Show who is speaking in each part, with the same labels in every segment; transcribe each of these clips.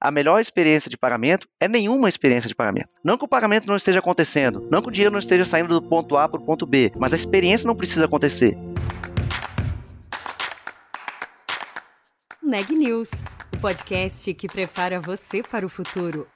Speaker 1: a melhor experiência de pagamento é nenhuma experiência de pagamento. Não que o pagamento não esteja acontecendo, não que o dinheiro não esteja saindo do ponto A para o ponto B, mas a experiência não precisa acontecer.
Speaker 2: Neg News, o podcast que prepara você para o futuro.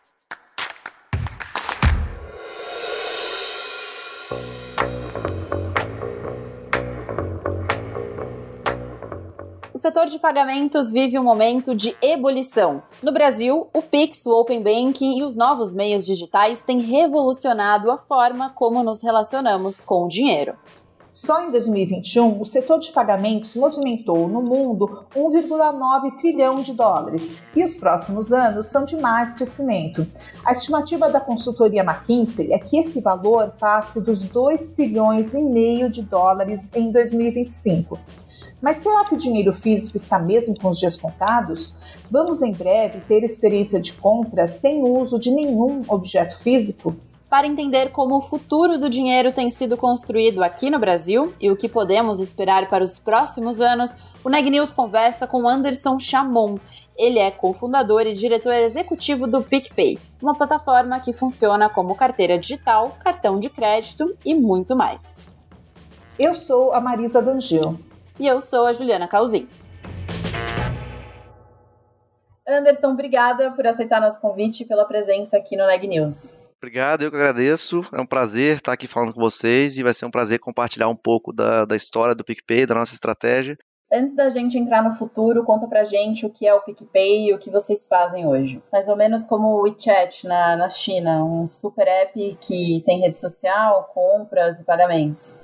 Speaker 3: Setor de pagamentos vive um momento de ebulição. No Brasil, o Pix, o Open Banking e os novos meios digitais têm revolucionado a forma como nos relacionamos com o dinheiro.
Speaker 4: Só em 2021, o setor de pagamentos movimentou no mundo 1,9 trilhão de dólares e os próximos anos são de mais crescimento. A estimativa da consultoria McKinsey é que esse valor passe dos 2 trilhões e meio de dólares em 2025. Mas será que o dinheiro físico está mesmo com os dias contados? Vamos em breve ter experiência de compra sem o uso de nenhum objeto físico?
Speaker 3: Para entender como o futuro do dinheiro tem sido construído aqui no Brasil e o que podemos esperar para os próximos anos, o Neg News conversa com Anderson Chamon. Ele é cofundador e diretor executivo do PicPay, uma plataforma que funciona como carteira digital, cartão de crédito e muito mais.
Speaker 4: Eu sou a Marisa D'Angelo
Speaker 3: e eu sou a Juliana Calzin. Anderson, obrigada por aceitar nosso convite e pela presença aqui no Neg News.
Speaker 1: Obrigado, eu que agradeço. É um prazer estar aqui falando com vocês e vai ser um prazer compartilhar um pouu da, da história do PicPay, da nossa estratégia.
Speaker 3: Antes da gente entrar no futuro, conta pra gente o que é o PicPay e o que vocês fazem hoje. Mais ou menos como o WeChat na, na China, um super app que tem rede social, compras e pagamentos.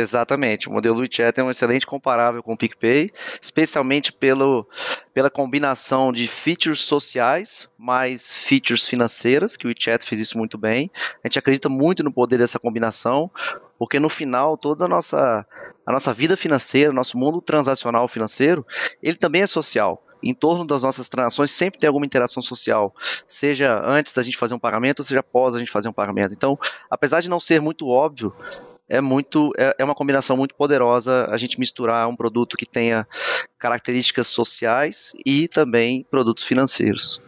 Speaker 1: Exatamente. O modelo WeChat é um excelente comparável com o PicPay, especialmente pelo, pela combinação de features sociais mais features financeiras, que o WeChat fez isso muito bem. A gente acredita muito no poder dessa combinação, porque no final toda a nossa, a nossa vida financeira, nosso mundo transacional financeiro, ele também é social em torno das nossas transações sempre tem alguma interação social, seja antes da gente fazer um pagamento, ou seja após a gente fazer um pagamento. Então, apesar de não ser muito óbvio, é muito é, é uma combinação muito poderosa a gente misturar um produto que tenha características sociais e também produtos financeiros.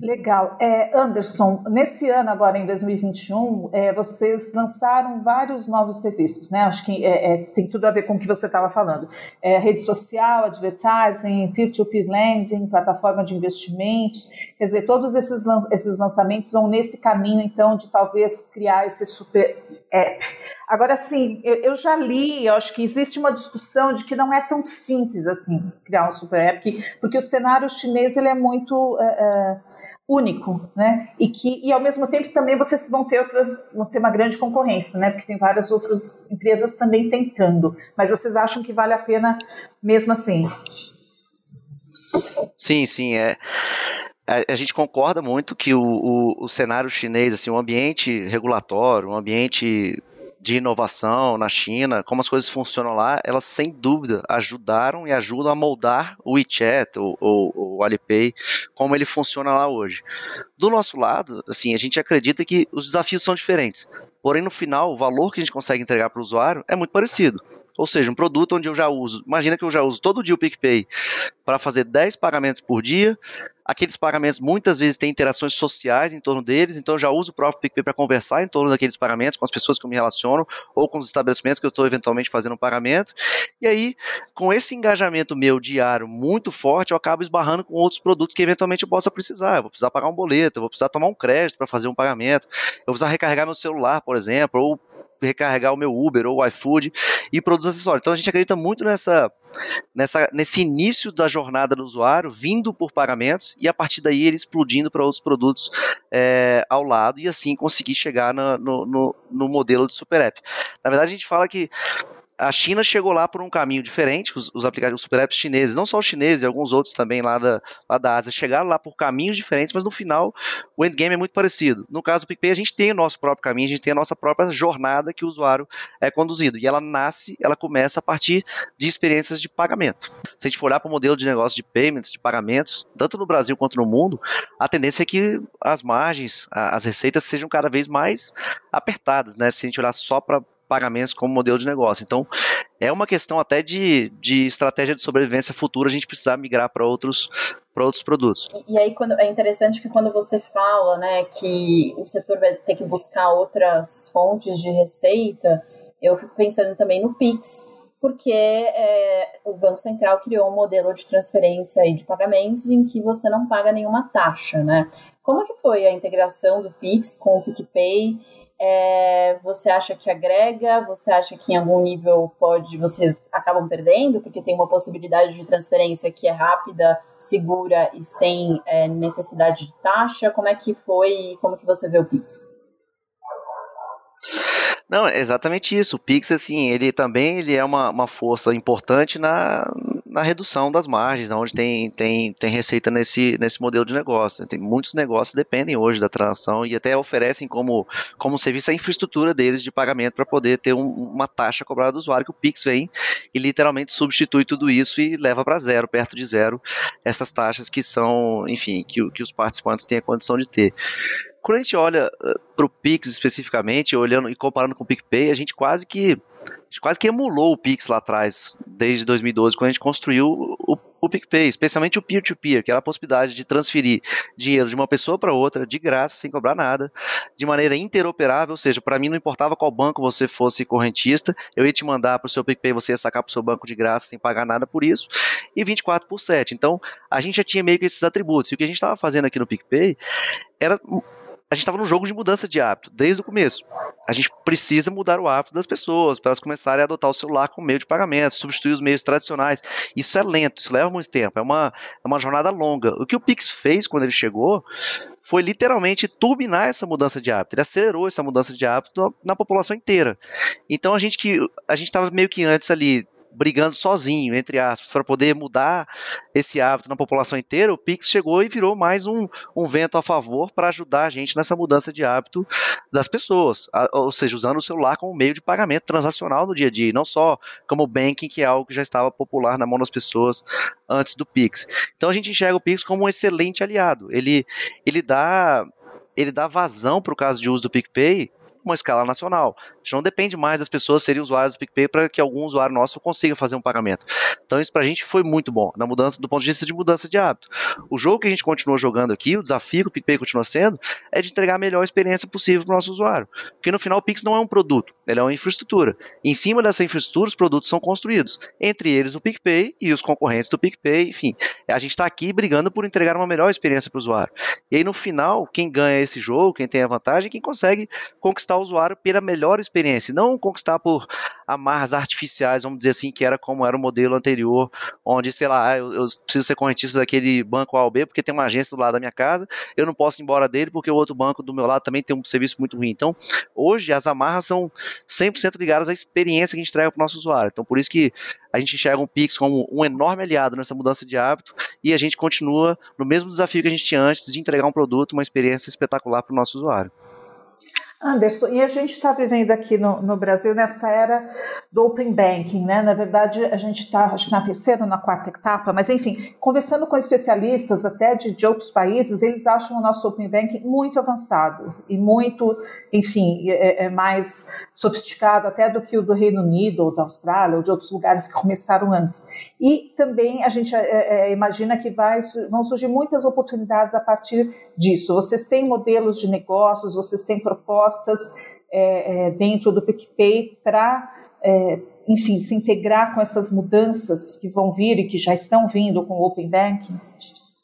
Speaker 4: Legal. É, Anderson, nesse ano agora, em 2021, é, vocês lançaram vários novos serviços, né? Acho que é, é tem tudo a ver com o que você estava falando. É, rede social, advertising, peer-to-peer lending, plataforma de investimentos. Quer dizer, todos esses, esses lançamentos vão nesse caminho, então, de talvez criar esse super app. Agora, assim, eu, eu, já li, eu acho que existe uma discussão de que não é tão simples assim criar um super app, porque o cenário chinês ele é muito uh, uh, único, né? E que e ao mesmo tempo também vocês vão ter outras, vão ter uma grande concorrência, né? Porque tem várias outras empresas também tentando. Mas vocês acham que vale a pena mesmo assim?
Speaker 1: Sim, sim, é a, gente concorda muito que o, o, o, cenário chinês, assim, o ambiente regulatório, o ambiente de inovação na China, como as coisas funcionam lá, elas sem dúvida ajudaram e ajudam a moldar o WeChat, o, o, o Alipay, como ele funciona lá hoje. Do nosso lado, assim, a gente acredita que os desafios são diferentes. Porém, no final, o valor que a gente consegue entregar para o usuário é muito parecido. Ou seja, um produto onde eu já uso, imagina que eu já uso todo dia o PicPay para fazer 10 pagamentos por dia. Aqueles pagamentos muitas vezes têm interações sociais em torno deles, então eu já uso o próprio PicPay para conversar em torno daqueles pagamentos com as pessoas que eu me relaciono ou com os estabelecimentos que eu estou eventualmente fazendo um pagamento. E aí, com esse engajamento meu diário muito forte, eu acabo esbarrando com outros produtos que eventualmente eu possa precisar. Eu vou precisar pagar um boleto, eu vou precisar tomar um crédito para fazer um pagamento, eu vou precisar recarregar meu celular, por exemplo, ou recarregar o meu Uber ou o iFood e produtos acessórios. Então a gente acredita muito nessa, nessa, nesse início da jornada do usuário, vindo por pagamentos e a partir daí ele explodindo para outros produtos é, ao lado e assim conseguir chegar no, no, no modelo de super app. Na verdade, a gente fala que a China chegou lá por um caminho diferente, os, os aplicativos super apps chineses, não só os chineses, alguns outros também lá da, lá da Ásia, chegaram lá por caminhos diferentes, mas no final o endgame é muito parecido. No caso do PicPay, a gente tem o nosso próprio caminho, a gente tem a nossa própria jornada que o usuário é conduzido, e ela nasce, ela começa a partir de experiências de pagamento. Se a gente for olhar para o modelo de negócio de payments, de pagamentos, tanto no Brasil quanto no mundo, a tendência é que as margens, as receitas sejam cada vez mais apertadas, né? Se a gente olhar só para pagamentos como modelo de negócio. Então, é uma questão até de, de estratégia de sobrevivência futura a gente precisar migrar para outros, outros produtos.
Speaker 3: E, e, aí quando, é interessante que quando você fala né, que o setor vai ter que buscar outras fontes de receita, eu fico pensando também no Pix, porque é, o Banco Central criou um modelo de transferência e de pagamentos em que você não paga nenhuma taxa, né? Como que foi a integração do Pix com o PicPay? É, você acha que agrega? Você acha que em algum nível pode vocês acabam perdendo porque tem uma possibilidade de transferência que é rápida, segura e sem é, necessidade de taxa? Como é que foi? Como que você vê o Pix?
Speaker 1: Não, é exatamente isso. O Pix, assim, ele também ele é uma, uma força importante na, na redução das margens, onde tem, tem, tem receita nesse, nesse modelo de negócio. Tem muitos negócios dependem hoje da transação e até oferecem como, como serviço a infraestrutura deles de pagamento para poder ter um, uma taxa cobrada do usuário, que o Pix vem e literalmente substitui tudo isso e leva para zero, perto de zero, essas taxas que são, enfim, que, que os participantes têm a condição de ter. Quando a gente olha uh, para o Pix especificamente, olhando e comparando com o PicPay, a gente quase que quase que emulou o Pix lá atrás, desde 2012, quando a gente construiu o, o PicPay, especialmente o peer-to-peer, -peer, que era a possibilidade de transferir dinheiro de uma pessoa para outra, de graça, sem cobrar nada, de maneira interoperável, ou seja, para mim não importava qual banco você fosse correntista, eu ia te mandar para o seu PicPay, você ia sacar para o seu banco de graça, sem pagar nada por isso, e 24 por 7. Então, a gente já tinha meio que esses atributos, e o que a gente estava fazendo aqui no PicPay era a gente estava num jogo de mudança de hábito, desde o começo. A gente precisa mudar o hábito das pessoas, para elas começarem a adotar o celular como meio de pagamento, substituir os meios tradicionais. Isso é lento, isso leva muito tempo, é uma, é uma jornada longa. O que o Pix fez quando ele chegou foi literalmente turbinar essa mudança de hábito. Ele acelerou essa mudança de hábito na população inteira. Então a gente que a gente estava meio que antes ali brigando sozinho, entre aspas, para poder mudar esse hábito na população inteira, o Pix chegou e virou mais um, um vento a favor para ajudar a gente nessa mudança de hábito das pessoas, ou seja, usando o celular como meio de pagamento transacional no dia a dia, não só como banking, que é algo que já estava popular na mão das pessoas antes do Pix. Então a gente enxerga o Pix como um excelente aliado. Ele, ele dá ele dá vazão para o caso de uso do PicPay uma escala nacional. A gente não depende mais das pessoas serem usuários do PicPay para que algum usuário nosso consiga fazer um pagamento. Então isso para a gente foi muito bom, na mudança do ponto de vista de mudança de hábito. O jogo que a gente continua jogando aqui, o desafio que o PicPay continua sendo, é de entregar a melhor experiência possível para o nosso usuário. Porque no final o Pix não é um produto, ele é uma infraestrutura. Em cima dessa infraestrutura, os produtos são construídos. Entre eles o PicPay e os concorrentes do PicPay, enfim. A gente está aqui brigando por entregar uma melhor experiência para o usuário. E aí no final, quem ganha esse jogo, quem tem a vantagem, quem consegue conquistar conquistar o usuário pela melhor experiência, não conquistar por amarras artificiais, vamos dizer assim, que era como era o modelo anterior, onde, sei lá, eu, eu preciso ser correntista daquele banco A ou B porque tem uma agência do lado da minha casa, eu não posso ir embora dele porque o outro banco do meu lado também tem um serviço muito ruim. Então, hoje as amarras são 100% ligadas à experiência que a gente entrega para o nosso usuário. Então, por isso que a gente enxerga um Pix como um enorme aliado nessa mudança de hábito e a gente continua no mesmo desafio que a gente tinha antes de entregar um produto, uma experiência espetacular para o nosso usuário.
Speaker 4: Anderson, e a gente está vivendo aqui no, no, Brasil nessa era do Open Banking, né? Na verdade, a gente está, acho que na terceira ou na quarta etapa, mas enfim, conversando com especialistas até de, de outros países, eles acham o nosso Open Banking muito avançado e muito, enfim, é, é mais sofisticado até do que o do Reino Unido ou da Austrália ou de outros lugares que começaram antes. E também a gente é, é, imagina que vai, vão surgir muitas oportunidades a partir disso. Vocês têm modelos de negócios, vocês têm propostas é, é, dentro do PicPay para, é, enfim, se integrar com essas mudanças que vão vir e que já estão vindo com o Open Banking?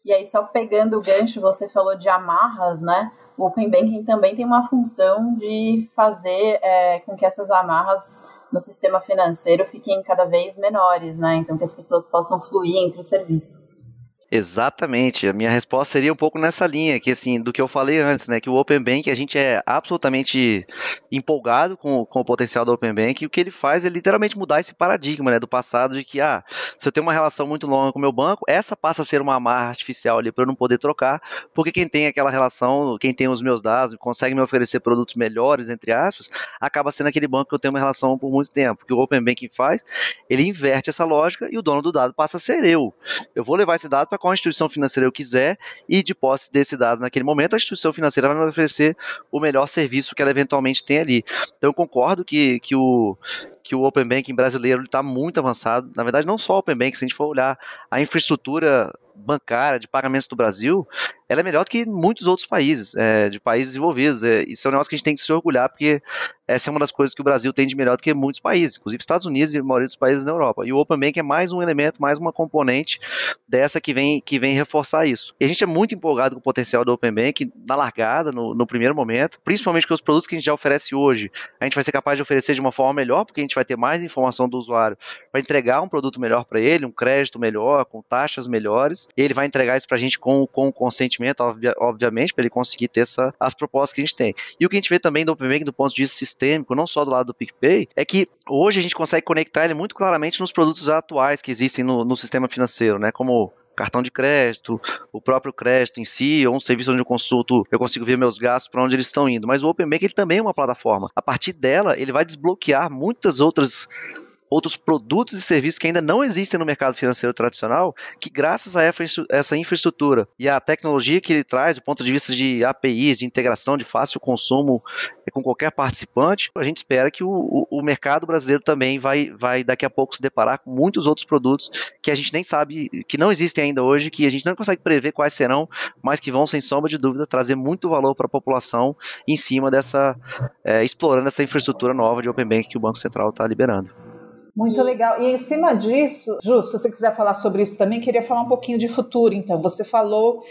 Speaker 3: E aí, só pegando o gancho, você falou de amarras, né? O Open Banking também tem uma função de fazer é, com que essas amarras no sistema financeiro fiquem cada vez menores, né? Então que as pessoas possam fluir entre os serviços.
Speaker 1: Exatamente. A minha resposta seria um pouco nessa linha, que assim, do que eu falei antes, né? Que o Open Bank, a gente é absolutamente empolgado com, com o potencial do Open Bank, e o que ele faz é literalmente mudar esse paradigma, né? Do passado de que, ah, se eu tenho uma relação muito longa com o meu banco, essa passa a ser uma amarra artificial ali para eu não poder trocar, porque quem tem aquela relação, quem tem os meus dados, consegue me oferecer produtos melhores, entre aspas, acaba sendo aquele banco que eu tenho uma relação por muito tempo. O que o Open Banking faz, ele inverte essa lógica e o dono do dado passa a ser eu. Eu vou levar esse dado para qual instituição financeira eu quiser e de posse desse dado naquele momento, a instituição financeira vai me oferecer o melhor serviço que ela eventualmente tem ali. Então eu concordo que, que o que o Open Banking brasileiro está muito avançado. Na verdade, não só o Open Banking, se a gente for olhar a infraestrutura bancária de pagamentos do Brasil, ela é melhor do que muitos outros países, é, de países desenvolvidos. É, isso é um negócio que a gente tem que se orgulhar, porque essa é uma das coisas que o Brasil tem de melhor do que muitos países, inclusive Estados Unidos e a maioria dos países da Europa. E o Open Bank é mais um elemento, mais uma componente dessa que vem, que vem reforçar isso. E a gente é muito empolgado com o potencial do Open Bank na largada, no, no primeiro momento, principalmente com os produtos que a gente já oferece hoje. A gente vai ser capaz de oferecer de uma forma melhor, porque a gente vai ter mais informação do usuário para entregar um produto melhor para ele, um crédito melhor, com taxas melhores. Ele vai entregar isso para a gente com, com consentimento, obviamente, para ele conseguir ter essa, as propostas que a gente tem. E o que a gente vê também do Open do ponto de vista sistêmico, não só do lado do PicPay, é que hoje a gente consegue conectar ele muito claramente nos produtos atuais que existem no, no sistema financeiro, né? Como cartão de crédito, o próprio crédito em si, ou um serviço onde eu consulto, eu consigo ver meus gastos para onde eles estão indo. Mas o Open Bank ele também é uma plataforma. A partir dela, ele vai desbloquear muitas outras outros produtos e serviços que ainda não existem no mercado financeiro tradicional, que graças a essa infraestrutura e a tecnologia que ele traz, do ponto de vista de APIs, de integração, de fácil consumo é, com qualquer participante, a gente espera que o, o, mercado brasileiro também vai, vai daqui a pouco se deparar com muitos outros produtos que a gente nem sabe, que não existem ainda hoje, que a gente não consegue prever quais serão, mas que vão, sem sombra de dúvida, trazer muito valor para a população em cima dessa, é, explorando essa infraestrutura nova de Open Bank que o Banco Central está liberando.
Speaker 4: Muito e... legal. E em cima disso, Ju, se você quiser falar sobre isso também, queria falar um pouquinho de futuro. Então, você falou,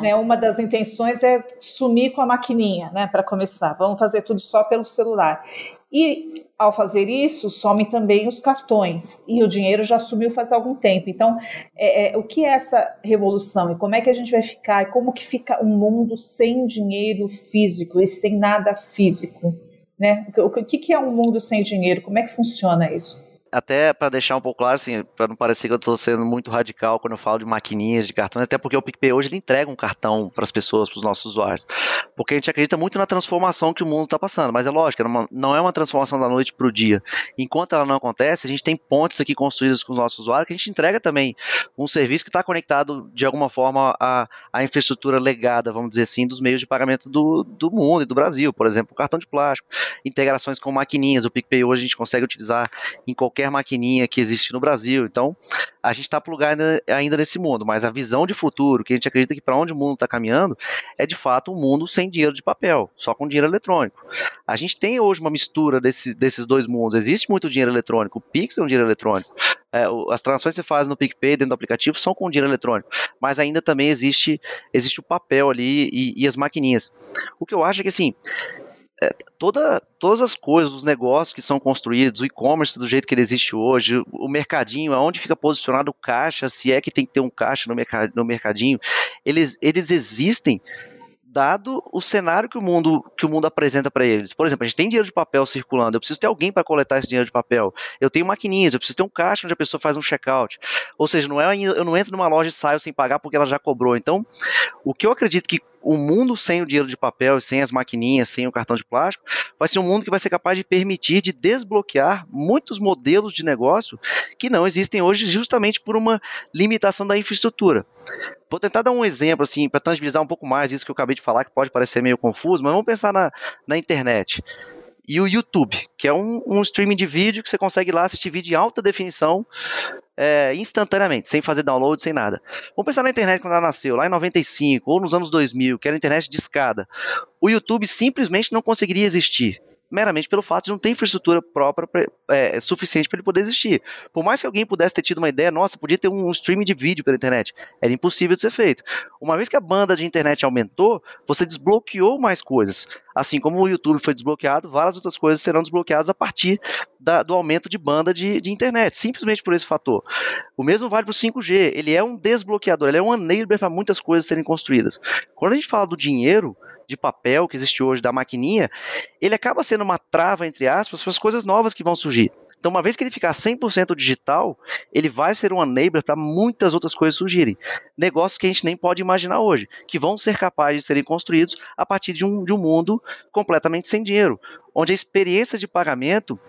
Speaker 4: né, uma das intenções é sumir com a maquininha, né, para começar. Vamos fazer tudo só pelo celular. E ao fazer isso, somem também os cartões. E o dinheiro já sumiu faz algum tempo. Então, é, é, o que é essa revolução? E como é que a gente vai ficar? E como que fica um mundo sem dinheiro físico e sem nada físico? Né? O que, o que é um mundo sem dinheiro? Como é que funciona isso?
Speaker 1: Até para deixar um pouco claro, assim, para não parecer que eu estou sendo muito radical quando eu falo de maquininhas, de cartões, até porque o PicPay hoje ele entrega um cartão para as pessoas, para os nossos usuários. Porque a gente acredita muito na transformação que o mundo está passando, mas é lógico, não é uma transformação da noite para o dia. Enquanto ela não acontece, a gente tem pontes aqui construídas com os nossos usuários que a gente entrega também um serviço que está conectado de alguma forma à, à infraestrutura legada, vamos dizer assim, dos meios de pagamento do, do mundo e do Brasil. Por exemplo, o cartão de plástico, integrações com maquininhas. O PicPay hoje a gente consegue utilizar em qualquer qualquer maquininha que existe no Brasil. Então, a gente está plugado ainda nesse mundo, mas a visão de futuro, que a gente acredita que para onde o mundo está caminhando, é de fato um mundo sem dinheiro de papel, só com dinheiro eletrônico. A gente tem hoje uma mistura desse, desses dois mundos. Existe muito dinheiro eletrônico, o Pix é um dinheiro eletrônico. É, as transações que você faz no PicPay dentro do aplicativo são com dinheiro eletrônico, mas ainda também existe, existe o papel ali e, e as maquininhas. O que eu acho é que assim, é, toda, todas as coisas, os negócios que são construídos, o e-commerce do jeito que ele existe hoje, o mercadinho, aonde fica posicionado o caixa, se é que tem que ter um caixa no, no mercadinho, eles, eles existem dado o cenário que o mundo que o mundo apresenta para eles. Por exemplo, a gente tem dinheiro de papel circulando, eu preciso ter alguém para coletar esse dinheiro de papel. Eu tenho maquininhas, eu preciso ter um caixa onde a pessoa faz um checkout. Ou seja, não é eu não entro numa loja e saio sem pagar porque ela já cobrou. Então, o que eu acredito que o mundo sem o dinheiro de papel, sem as maquininhas, sem o cartão de plástico, vai ser um mundo que vai ser capaz de permitir, de desbloquear muitos modelos de negócio que não existem hoje justamente por uma limitação da infraestrutura. Vou tentar dar um exemplo assim para tangibilizar um pouco mais isso que eu acabei de falar, que pode parecer meio confuso, mas vamos pensar na, na internet e o YouTube, que é um, um, streaming de vídeo que você consegue lá assistir vídeo em alta definição é, instantaneamente, sem fazer download, sem nada. Vamos pensar na internet quando ela nasceu, lá em 95 ou nos anos 2000, que era a internet de escada. O YouTube simplesmente não conseguiria existir meramente pelo fato de não ter infraestrutura própria é, suficiente para ele poder existir. Por mais que alguém pudesse ter tido uma ideia, nossa, podia ter um streaming de vídeo pela internet, era impossível de ser feito. Uma vez que a banda de internet aumentou, você desbloqueou mais coisas. Assim como o YouTube foi desbloqueado, várias outras coisas serão desbloqueadas a partir da, do aumento de banda de, de, internet, simplesmente por esse fator. O mesmo vale para o 5G, ele é um desbloqueador, ele é um enabler para muitas coisas serem construídas. Quando a gente fala do dinheiro, de papel que existe hoje da maquininha, ele acaba sendo uma trava, entre aspas, para as coisas novas que vão surgir. Então, uma vez que ele ficar 100% digital, ele vai ser um enabler para muitas outras coisas surgirem. Negócios que a gente nem pode imaginar hoje, que vão ser capazes de serem construídos a partir de um, de um mundo completamente sem dinheiro, onde a experiência de pagamento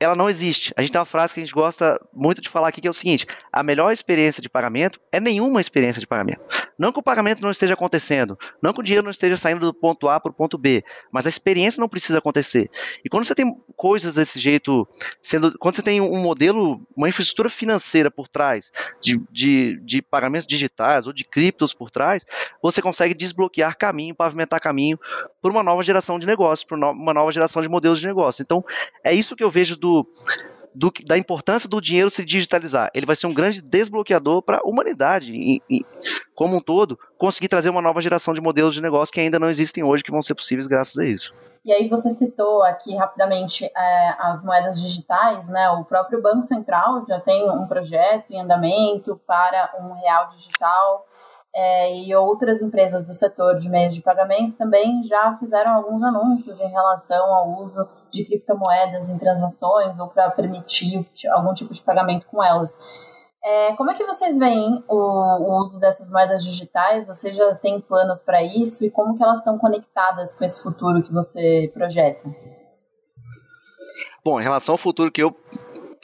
Speaker 1: ela não existe. A gente tem uma frase que a gente gosta muito de falar aqui que é o seguinte: a melhor experiência de pagamento é nenhuma experiência de pagamento. Não que o pagamento não esteja acontecendo, não que o dinheiro não esteja saindo do ponto A para o ponto B, mas a experiência não precisa acontecer. E quando você tem coisas desse jeito, sendo, quando você tem um modelo, uma infraestrutura financeira por trás de, de, de pagamentos digitais ou de criptos por trás, você consegue desbloquear caminho, pavimentar caminho para uma nova geração de negócios, para uma nova geração de modelos de negócio. Então, é isso que eu vejo do do, do, da importância do dinheiro se digitalizar. Ele vai ser um grande desbloqueador para a humanidade em, em, como um todo, conseguir trazer uma nova geração de modelos de negócio que ainda não existem hoje, que vão ser possíveis graças a isso.
Speaker 3: E aí você citou aqui rapidamente é, as moedas digitais, né? O próprio Banco Central já tem um projeto em andamento para um real digital é, e outras empresas do setor de meios de pagamento também já fizeram alguns anúncios em relação ao uso de criptomoedas em transações ou para permitir algum tipo de pagamento com elas. É, como é que vocês veem o, o, uso dessas moedas digitais? Você já tem planos para isso e como que elas estão conectadas com esse futuro que você projeta?
Speaker 1: Bom, em relação ao futuro que eu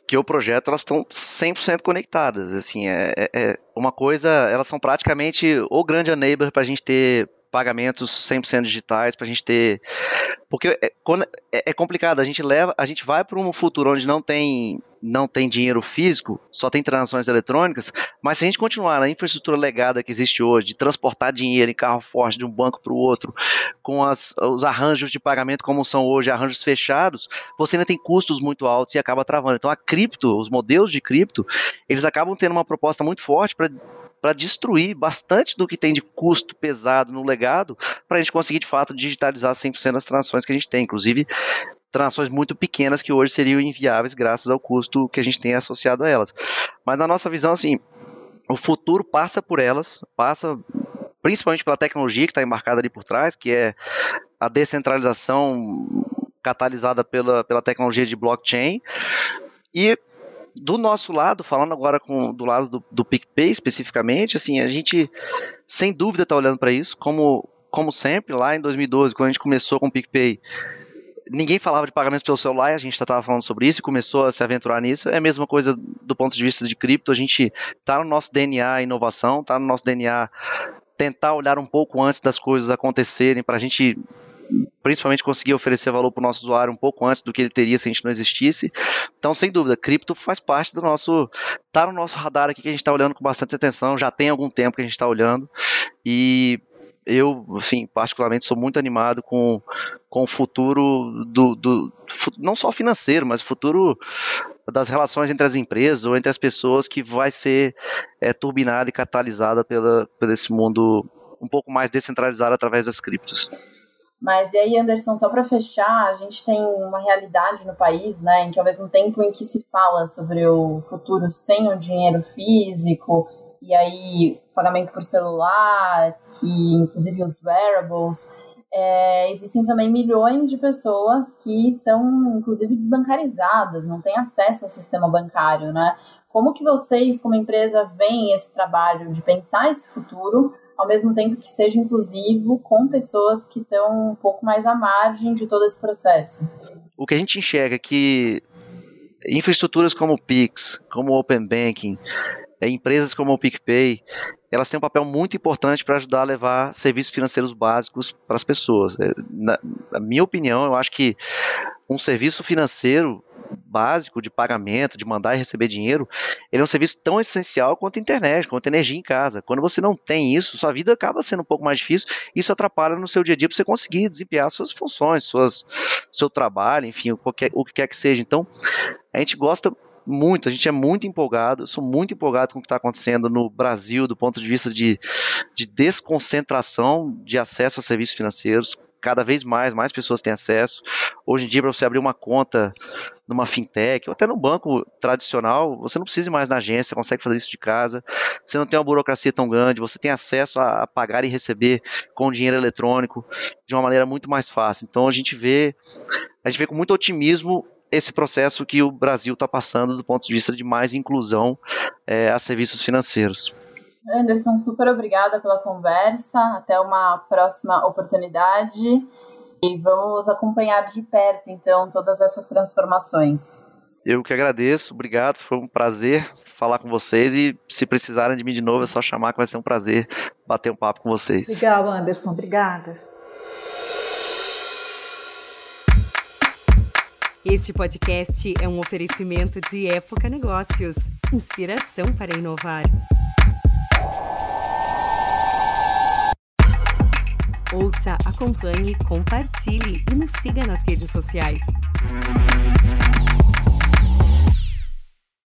Speaker 1: que o projeto elas estão 100% conectadas. Assim, é, é, é, uma coisa, elas são praticamente o grande enabler para a gente ter pagamentos 100% digitais para a gente ter porque é, é, é, complicado a gente leva a gente vai para um futuro onde não tem não tem dinheiro físico só tem transações eletrônicas mas se a gente continuar na infraestrutura legada que existe hoje de transportar dinheiro em carro forte de um banco para o outro com as, os arranjos de pagamento como são hoje arranjos fechados você ainda tem custos muito altos e acaba travando. Então a cripto os modelos de cripto eles acabam tendo uma proposta muito forte para para destruir bastante do que tem de custo pesado no legado, para a gente conseguir de fato digitalizar 100% das transações que a gente tem, inclusive transações muito pequenas que hoje seriam inviáveis graças ao custo que a gente tem associado a elas. Mas na nossa visão, assim, o futuro passa por elas, passa principalmente pela tecnologia que está embarcada ali por trás, que é a descentralização catalisada pela, pela tecnologia de blockchain. E do nosso lado, falando agora com, do lado do, do PicPay especificamente, assim, a gente sem dúvida está olhando para isso, como, como sempre, lá em 2012, quando a gente começou com o PicPay, ninguém falava de pagamentos pelo celular, a gente estava falando sobre isso e começou a se aventurar nisso. É a mesma coisa do ponto de vista de cripto, a gente está no nosso DNA inovação, está no nosso DNA tentar olhar um pouco antes das coisas acontecerem para a gente principalmente conseguir oferecer valor para o nosso usuário um pouco antes do que ele teria se a gente não existisse. Então, sem dúvida, cripto faz parte do nosso. está no nosso radar aqui que a gente está olhando com bastante atenção, já tem algum tempo que a gente está olhando. E eu, enfim, particularmente sou muito animado com, com o futuro do, do não só financeiro, mas o futuro das relações entre as empresas ou entre as pessoas que vai ser é, turbinada e catalisada pela, por esse mundo um pouco mais descentralizado através das criptos.
Speaker 3: Mas e aí, Anderson, só para fechar, a gente tem uma realidade no país, né, em que ao mesmo tempo em que se fala sobre o futuro sem o dinheiro físico, e aí pagamento por celular, e inclusive os wearables, é, existem também milhões de pessoas que são, inclusive, desbancarizadas, não têm acesso ao sistema bancário, né? Como que vocês, como empresa, veem esse trabalho de pensar esse futuro ao mesmo tempo que seja inclusivo com pessoas que estão um pouco mais à margem de todo esse processo.
Speaker 1: O que a gente enxerga é que infraestruturas como o Pix, como o Open Banking, é, empresas como o PicPay, elas têm um papel muito importante para ajudar a levar serviços financeiros básicos para as pessoas. É, na, na minha opinião, eu acho que um serviço financeiro básico de pagamento, de mandar e receber dinheiro, ele é um serviço tão essencial quanto a internet, quanto a energia em casa. Quando você não tem isso, sua vida acaba sendo um pouco mais difícil, isso atrapalha no seu dia a dia para você conseguir desempenhar suas funções, suas, seu trabalho, enfim, qualquer, o que quer que seja. Então, a gente gosta muito, a gente é muito empolgado, sou muito empolgado com o que está acontecendo no Brasil do ponto de vista de, de desconcentração de acesso a serviços financeiros. Cada vez mais, mais pessoas têm acesso. Hoje em dia, para você abrir uma conta numa fintech ou até no banco tradicional, você não precisa ir mais na agência, você consegue fazer isso de casa. Você não tem uma burocracia tão grande, você tem acesso a pagar e receber com dinheiro eletrônico de uma maneira muito mais fácil. Então a gente vê, a gente vê com muito otimismo esse processo que o Brasil está passando do ponto de vista de mais inclusão é, a serviços financeiros.
Speaker 3: Anderson, super obrigada pela conversa. Até uma próxima oportunidade. E vamos acompanhar de perto, então, todas essas transformações.
Speaker 1: eu que agradeço, obrigado, foi um prazer falar com vocês e se precisarem de mim de novo é só chamar que vai ser um prazer bater um papo com vocês.
Speaker 4: Legal, Anderson, obrigada.
Speaker 2: Este podcast é um oferecimento de Época Negócios, inspiração para inovar. Ouça, acompanhe, compartilhe e nos siga nas redes sociais.